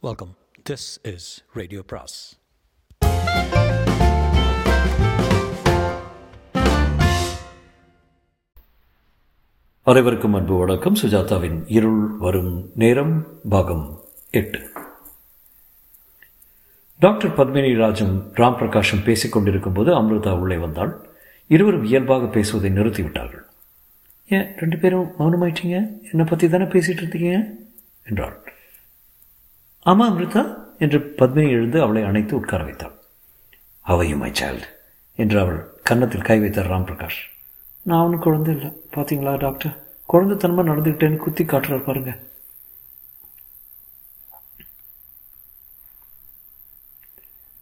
Welcome this is radio பிராஸ் அனைவருக்கும் அன்பு வணக்கம். சுஜாதாவின் இருள் வரும் நேரம் பாகம் எட்டு. டாக்டர் பத்மினி ராஜும் ராம் பிரகாஷும் பேசிக் கொண்டிருக்கும் போது அமிர்தா உள்ளே வந்தாள். இருவரும் இயல்பாக பேசுவதை நிறுத்திவிட்டார்கள். ஏன் ரெண்டு பேரும் மௌனமாயிட்டீங்க? என்னை பற்றி தானே பேசிகிட்டு இருந்தீங்க என்றாள். ஆமா அமிர்தா? என்று பத்மினி எழுந்து அவளை அணைத்து உட்கார வைத்தாள். அவையும் மை சைல்டு என்று அவள் கன்னத்தில் கை வைத்தார் ராம் பிரகாஷ் நான் ஒன்றும் குழந்தை இல்லை. பார்த்தீங்களா டாக்டர் குழந்தைத்தனமாக நடந்துக்கிட்டேன்னு குத்தி காட்டுறாரு பாருங்க.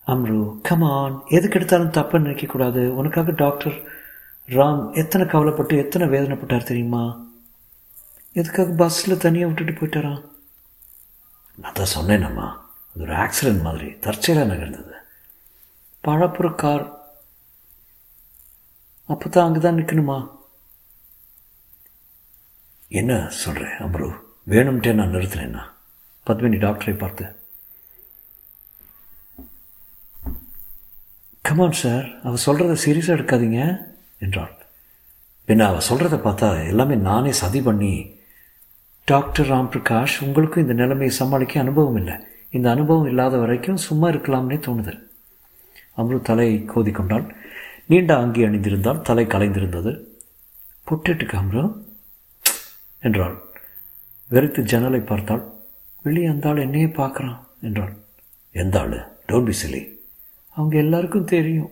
அம்ரு கமான் எதுக்கு எடுத்தாலும் தப்பு நினைக்கக்கூடாது உனக்காக டாக்டர் ராம் எத்தனை கவலைப்பட்டு எத்தனை வேதனைப்பட்டார் தெரியுமா? எதுக்காக பஸ்ஸில் தனியாக விட்டுட்டு போயிட்டாரான் நான் தான் சொன்னேனம்மா அது ஒரு ஆக்சிடென்ட் மாதிரி. தற்செயலாக நகர்ந்தது பழப்புற கார். அப்போ தான் அங்கே தான் நிற்கணுமா என்ன சொல்கிறேன் அம்ரு? வேணும்ட்டே நான் நிறுத்தினேன்னா பத்மினி டாக்டரை பார்த்து. கமான் சார் அவள் சொல்கிறத சீரியஸாக எடுக்காதீங்க என்றாள். பின்ன அவள் சொல்கிறத பார்த்தா எல்லாமே நானே சதி பண்ணி டாக்டர் ராம் பிரகாஷ் உங்களுக்கும் இந்த நிலைமையை சமாளிக்க அனுபவம் இல்லை. இந்த அனுபவம் இல்லாத வரைக்கும் சும்மா இருக்கலாம்னே தோணுது. அம்ரு தலையை கோதிக்கொண்டாள் நீண்ட அங்கி அணிந்திருந்தால் தலை கலைந்திருந்தது. பொட்டுட்டுக்கு அம்ரு என்றாள். வெறுத்து ஜன்னலை பார்த்தாள். வெளியே அந்த ஆள் என்னையே பார்க்குறான் என்றாள். எந்த ஆள்? டோன்ட் பி சிலி அவங்க எல்லாருக்கும் தெரியும்.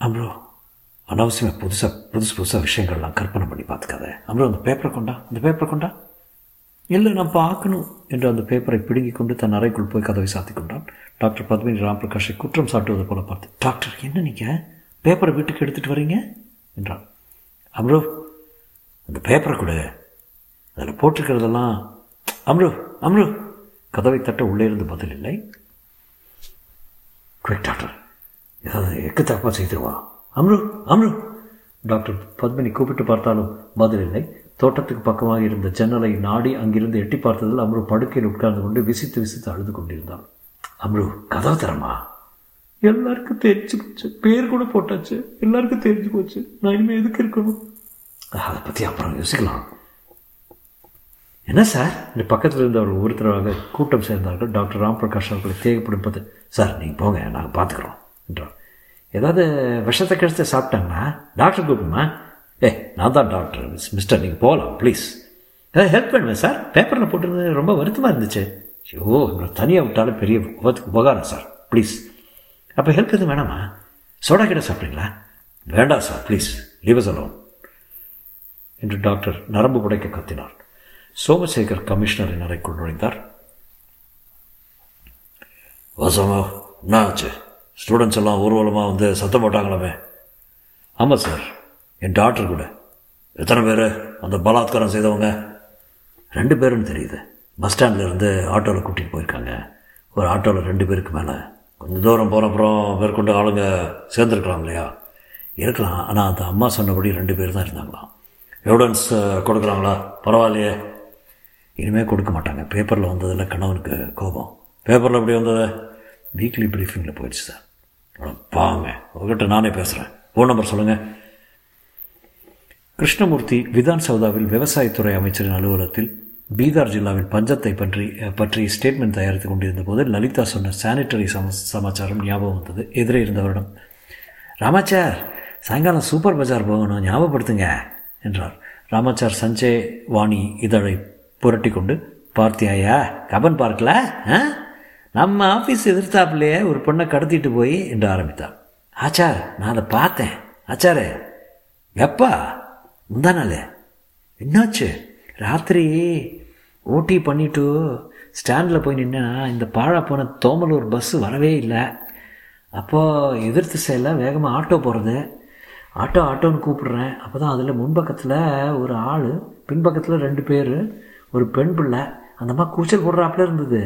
அம்ரோ அனாவசியமாக புதுசாக புதுசு புதுசாக விஷயங்கள்லாம் கற்பனை பண்ணி பார்த்துக்காத. அப்புறம் அந்த பேப்பரை கொண்டா? அந்த பேப்பரை கொண்டா? இல்லை நான் பார்க்கணும் என்று அந்த பேப்பரை பிடுங்கி கொண்டு தன் அறைக்குள் போய் கதவை சாத்தி கொண்டான். டாக்டர் பத்மினி ராம்பிரகாஷை குற்றம் சாட்டுவது போல பார்த்து டாக்டர் என்ன நீங்கள் பேப்பரை வீட்டுக்கு எடுத்துகிட்டு வரீங்க? என்றான். அம்ரோ அந்த பேப்பரை கொடு. அதில் போட்டிருக்கிறதெல்லாம் அம்ரு அம்ரு. கதவை தட்ட உள்ளே இருந்து பதில் இல்லை. Quick doctor. ஏதாவது எக்கு தப்பாக செய்திருவா. அம்ரு அம்ரு டாக்டர் பத்மினி கூப்பிட்டு பார்த்தாலும் பதிலில்லை தோட்டத்துக்கு பக்கமாக இருந்த ஜன்னலை நாடி அங்கிருந்து எட்டி பார்த்ததில் அம்ரு படுக்கையில் உட்கார்ந்து கொண்டு விசித்து விசித்து அழுது கொண்டிருந்தான். அம்ரு கதவு தரமா எல்லாருக்கும் தெரிஞ்சு போச்சு. பேர் கூட போட்டாச்சு. எல்லாருக்கும் தெரிஞ்சு போச்சு. நான் இனிமேல் எதுக்கு இருக்கணும்? அதை பற்றி அப்புறம் யோசிக்கலாம். என்ன சார்? இந்த பக்கத்தில் இருந்தவர்கள் ஒருத்தராக கூட்டம் சேர்ந்தார்கள். டாக்டர் ராம் பிரகாஷ் அவர்களை தேவைப்படுப்பது சார் நீங்கள் போங்க. நாங்கள் பார்த்துக்குறோம். என்றார். ஏதாவது விஷத்தை கழித்து சாப்பிட்டாங்கன்னா டாக்டர் கூப்பிடுமா? ஏ நான் தான் டாக்டர் மிஸ் மிஸ்டர் நீங்கள் போகலாம் ப்ளீஸ் ஏதாவது ஹெல்ப் பண்ணுவேன் சார் பேப்பரில் போட்டிருந்தது ரொம்ப வருத்தமாக இருந்துச்சு. ஐயோ உங்களை தனியாக விட்டாலும் பெரிய உபத்துக்கு உபகாரம் சார் ப்ளீஸ் அப்போ ஹெல்ப் எதுவும் வேணாமா? சோடா கிட்ட சாப்பிட்றீங்களா? வேண்டாம் சார் ப்ளீஸ் லீவ் அலோன் என்று டாக்டர் நரம்பு உடைக்க கத்தினார். சோமசேகர் கமிஷனரின் அறைக்குள் நுழைந்தார். வாசமா என்ன ஆச்சு ஸ்டூடெண்ட்ஸ் எல்லாம் ஊர்வலமாக வந்து சத்தம் போட்டாங்களாமே. ஆமாம் சார் என் டாக்டர் கூட. எத்தனை பேர்? அந்த பலாத்காரம் செய்தவங்க. ரெண்டு பேருன்னு தெரியுது. பஸ் ஸ்டாண்ட்லேருந்து ஆட்டோவில் கூட்டிகிட்டு போயிருக்காங்க. ஒரு ஆட்டோவில் ரெண்டு பேருக்கு மேலே. கொஞ்சம் தூரம் போகிறப்புறம் அப்புறம் மேற்கொண்டு ஆளுங்க சேர்ந்துருக்கலாம் இல்லையா? இருக்கலாம். ஆனால் அந்த அம்மா சொன்னபடி ரெண்டு பேர் தான் இருந்தாங்களாம். எவிடன்ஸ் கொடுக்குறாங்களா? பரவாயில்லையே. இனிமேல் கொடுக்க மாட்டாங்க. பேப்பரில் வந்ததில் கணவனுக்கு கோபம். பேப்பரில் எப்படி வந்தது? வீக்லி ப்ரீஃபிங்கில் போயிடுச்சு சார் பாங்க பாவங்க உங்ககிட்ட நானே பேசுகிறேன் ஃபோன் நம்பர் சொல்லுங்கள் கிருஷ்ணமூர்த்தி விதான் சௌதாவில் விவசாயத்துறை அமைச்சரின் அலுவலகத்தில் பீகார் ஜில்லாவின் பஞ்சத்தை பற்றி பற்றி ஸ்டேட்மெண்ட் தயாரித்து கொண்டிருந்த போது லலிதா சொன்ன சானிட்டரி சம சமாச்சாரம் ஞாபகம் வந்தது. எதிரே இருந்தவரிடம் ராமாச்சார் சாயங்காலம் சூப்பர் பஜார் போகணும். ஞாபகப்படுத்துங்க என்றார். ராமாச்சார் சஞ்சய் வாணி இதழை புரட்டி கொண்டு பார்த்தியாயா? கபன் பார்க்கல ஆ? நம்ம ஆஃபீஸ் எதிர்த்தாப்புலையே ஒரு பொண்ணை கடத்திட்டு போய் என்று ஆரம்பித்தான். ஆச்சார் நான் அதை பார்த்தேன். ஆச்சாரு எப்பா? முந்தா நாள் என்னாச்சு? ராத்திரி ஓட்டி பண்ணிவிட்டு ஸ்டாண்டில் போய் நின்னா இந்த பாழா போன தோமலூர் பஸ்ஸு வரவே இல்லை. அப்போது எதிர்த்து செயலில் வேகமாக ஆட்டோ போகிறது ஆட்டோ ஆட்டோன்னு கூப்பிடுறேன். அப்போ தான் அதில் முன்பக்கத்தில் ஒரு ஆள் பின்பக்கத்தில் ரெண்டு பேர் ஒரு பெண் பிள்ளை. அந்த மாதிரி கூச்சல் போடுறாப்புல இருந்தது.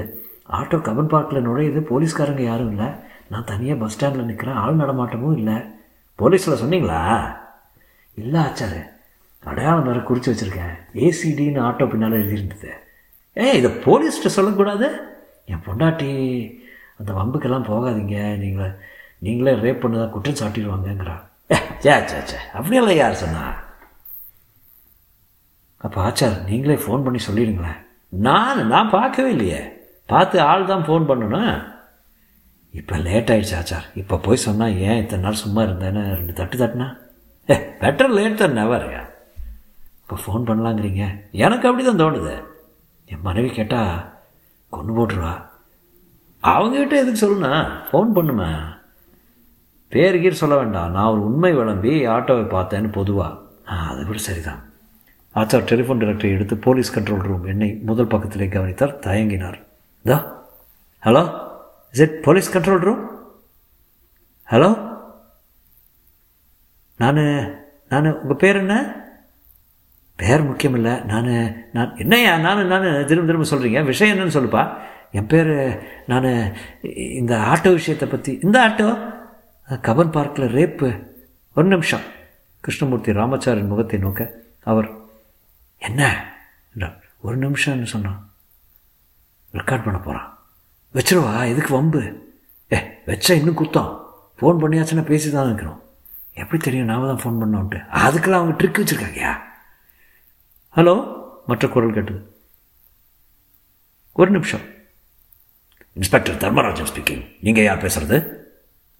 ஆட்டோ கபன் பார்க்கில் நுழையுது போலீஸ்காரங்க யாரும் இல்லை. நான் தனியாக பஸ் ஸ்டாண்டில் நிற்கிறேன் ஆள் நடமாட்டமும் இல்லை. போலீஸில் சொன்னீங்களா? இல்லை ஆச்சாரு. அடையாளம் வேறு குறித்து வச்சுருக்கேன். ஏசிடின்னு ஆட்டோ பின்னால் எழுதியிருந்தது. ஏ இதை போலீஸ்கிட்ட சொல்லக்கூடாது? என் பொண்டாட்டி அந்த வம்புக்கெல்லாம் போகாதீங்க. நீங்களே நீங்களே ரேப் பண்ணதா குற்றம் சாட்டிடுவாங்கங்கிறா. ஏ சே சே சே அப்படியெல்லாம் யார் சொன்னா? அப்போ ஆச்சார் நீங்களே ஃபோன் பண்ணி சொல்லிடுங்களேன். நான் நான் பார்க்கவே இல்லையே. பார்த்து ஆள் தான் ஃபோன் பண்ணணும். இப்போ லேட் ஆகிடுச்சு ஆச்சார். இப்போ போய் சொன்னால் ஏன் இத்தனை நாள் சும்மா இருந்தேன்னு? ரெண்டு தட்டு தட்டுனா? ஏ பெட்டர் லேட் தான் நெவர் இப்போ ஃபோன் பண்ணலாங்கிறீங்க. எனக்கு அப்படி தான் தோணுது. என் மனைவி கேட்டால் கொண்டு போட்டுருவா. அவங்ககிட்ட எதுக்கு சொல்லுண்ணா ஃபோன் பண்ணுமே? பேர் கீர் சொல்ல வேண்டாம். நான் ஒரு உண்மை விளம்பி ஆட்டோவை பார்த்தேன்னு பொதுவாக ஆ அதை விட சரிதான். ஆச்சார் டெலிஃபோன் டைரக்டரை எடுத்து போலீஸ் கண்ட்ரோல் ரூம் என்னை முதல் பக்கத்திலே கவனித்தார் தயங்கினார். தா hello is it police control room hello நான் நான் உங்கள் பேர் என்ன? பேர் முக்கியம் இல்லை நான் நான் என்னையா? நான் நான் திரும்ப திரும்ப சொல்கிறீங்க விஷயம் என்னன்னு சொல்லுப்பா. என் பேர் நான் இந்த ஆட்டோ விஷயத்தை பற்றி இந்த ஆட்டோ? கபன் பார்க்கில் ரேப்பு. ஒரு நிமிஷம். கிருஷ்ணமூர்த்தி ராமச்சாரின் முகத்தை நோக்க. அவர் என்ன? என்றார். ஒரு நிமிஷம்னு சொன்னான். ரெக்கார்ட் பண்ண போகிறான் வச்சிருவா எதுக்கு வம்பு? ஏ வச்சா இன்னும் குத்தம். ஃபோன் பண்ணியாச்சுன்னா பேசி தான் இருக்கிறோம் எப்படி தெரியும் நாம தான் ஃபோன் பண்ணோன்ட்டு. அதுக்கெல்லாம் அவங்க ட்ரிக் வச்சுருக்காங்கயா? ஹலோ மற்ற குரல் கேட்டது. ஒரு நிமிஷம். இன்ஸ்பெக்டர் தர்மராஜன் ஸ்பீக்கிங் நீங்கள் யார் பேசுகிறது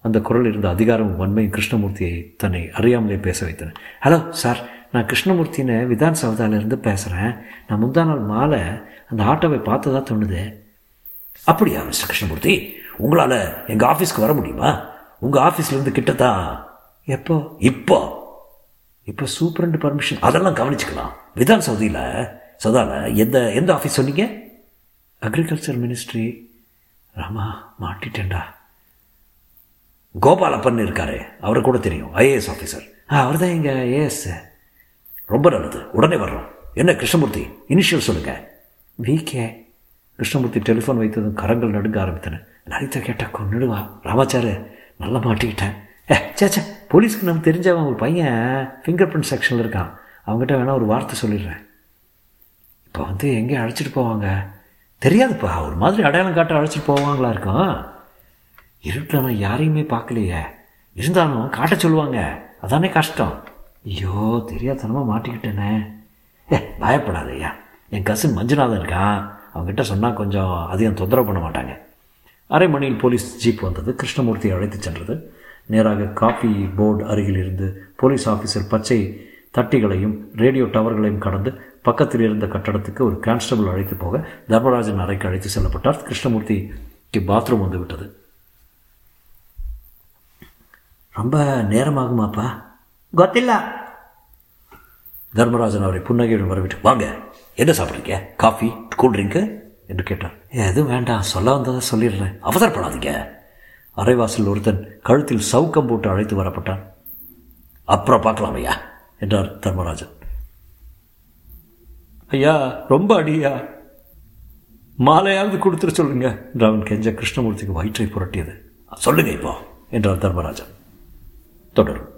அந்த குரல் இருந்த அதிகாரம் வன்மை கிருஷ்ணமூர்த்தியை தன்னை அறியாமலே பேச வைத்தன. ஹலோ சார் நான் கிருஷ்ணமூர்த்தின்னு விதான் சவுதாலேருந்து பேசுகிறேன் நான் முந்தா நாள் மாலை அந்த ஆட்டோவை பார்த்ததா தோணுது. அப்படியா மிஸ்டர் கிருஷ்ணமூர்த்தி? உங்களால் எங்கள் ஆஃபீஸ்க்கு வர முடியுமா? உங்கள் ஆஃபீஸ்லேருந்து கிட்டத்தான் எப்போ? இப்போ. இப்போ சூப்பரண்ட் பர்மிஷன். அதெல்லாம் கவனிச்சுக்கலாம். விதான் சவுதியில் சவுதாவில் எந்த எந்த ஆஃபீஸ் சொன்னீங்க? Agriculture ministry. ராமா மாட்டிட்டேன்டா. கோபாலப்பன் இருக்காரு. அவரை கூட தெரியும். IAS officer. ஆ அவர் தான் எங்கள் ஏஎஸ். ரொம்ப நல்லது. உடனே வர்றோம். என்ன கிருஷ்ணமூர்த்தி? இனிஷியல் சொல்லுங்க. விகே கிருஷ்ணமூர்த்தி டெலிஃபோன் வைத்ததும் கரங்கள் நடுங்க ஆரம்பித்தன. லலிதா கேட்டால் கொண்டுடுவா ராமாச்சாரு நல்லா மாட்டிக்கிட்டேன். ஏ சேச்சே போலீஸ்க்கு நம்ம தெரிஞ்சவன் ஒரு பையன் ஃபிங்கர் பிரிண்ட் செக்ஷனில் இருக்கான். அவங்ககிட்ட வேணால் ஒரு வார்த்தை சொல்லிடுறேன். இப்போ வந்து எங்கே அழைச்சிட்டு போவாங்க? தெரியாதுப்பா. ஒரு மாதிரி அடையாளம் காட்ட அழைச்சிட்டு போவாங்களா இருக்கும். இருட்டில் நான் யாரையுமே பார்க்கலையே. இருந்தாலும் காட்ட சொல்லுவாங்க. அதானே கஷ்டம். ஐயோ தெரியாதனமாக மாட்டிக்கிட்டேனே. ஏ பயப்படாத ஐயா என் கசின் மஞ்சுநாதன் இருக்கான் அவங்ககிட்ட சொன்னால் கொஞ்சம் அதிகம் தொந்தரவு பண்ண மாட்டாங்க. அரை மணியில் போலீஸ் ஜீப் வந்தது. கிருஷ்ணமூர்த்தி அழைத்து சென்றது. நேராக காஃபி போர்டு அருகில் இருந்து போலீஸ் ஆஃபீஸர் பச்சை தட்டிகளையும் ரேடியோ டவர்களையும் கடந்து பக்கத்தில் இருந்த கட்டடத்துக்கு ஒரு கான்ஸ்டபிள் அழைத்து போக தர்மராஜன் அறைக்கு அழைத்து செல்லப்பட்டார். கிருஷ்ணமூர்த்திக்கு பாத்ரூம் வந்து விட்டது. ரொம்ப நேரமாகுமாப்பா? கொத்தில்லா தர்மராஜன் அவரை புன்னகையுடன் வரவிட்டு வாங்க என்ன சாப்பிட்றீங்க? காஃபி கூல் ட்ரிங்க்கு என்று கேட்டார். எதுவும் வேண்டாம் சொல்ல வந்ததை சொல்லிடுறேன். அவசரப்படாதீங்க. அரைவாசல் ஒருத்தன் கழுத்தில் சவுக்கம் போட்டு அழைத்து வரப்பட்டான். அப்புறம் பார்க்கலாம் ஐயா என்றார் தர்மராஜன். ஐயா ரொம்ப அடியா. மாலையாவது கொடுத்துட சொல்லுங்க என்று அவன் கெஞ்ச கிருஷ்ணமூர்த்திக்கு வயிற்றை புரட்டியது. சொல்லுங்க இப்போ என்றார் தர்மராஜன். தொடரும்.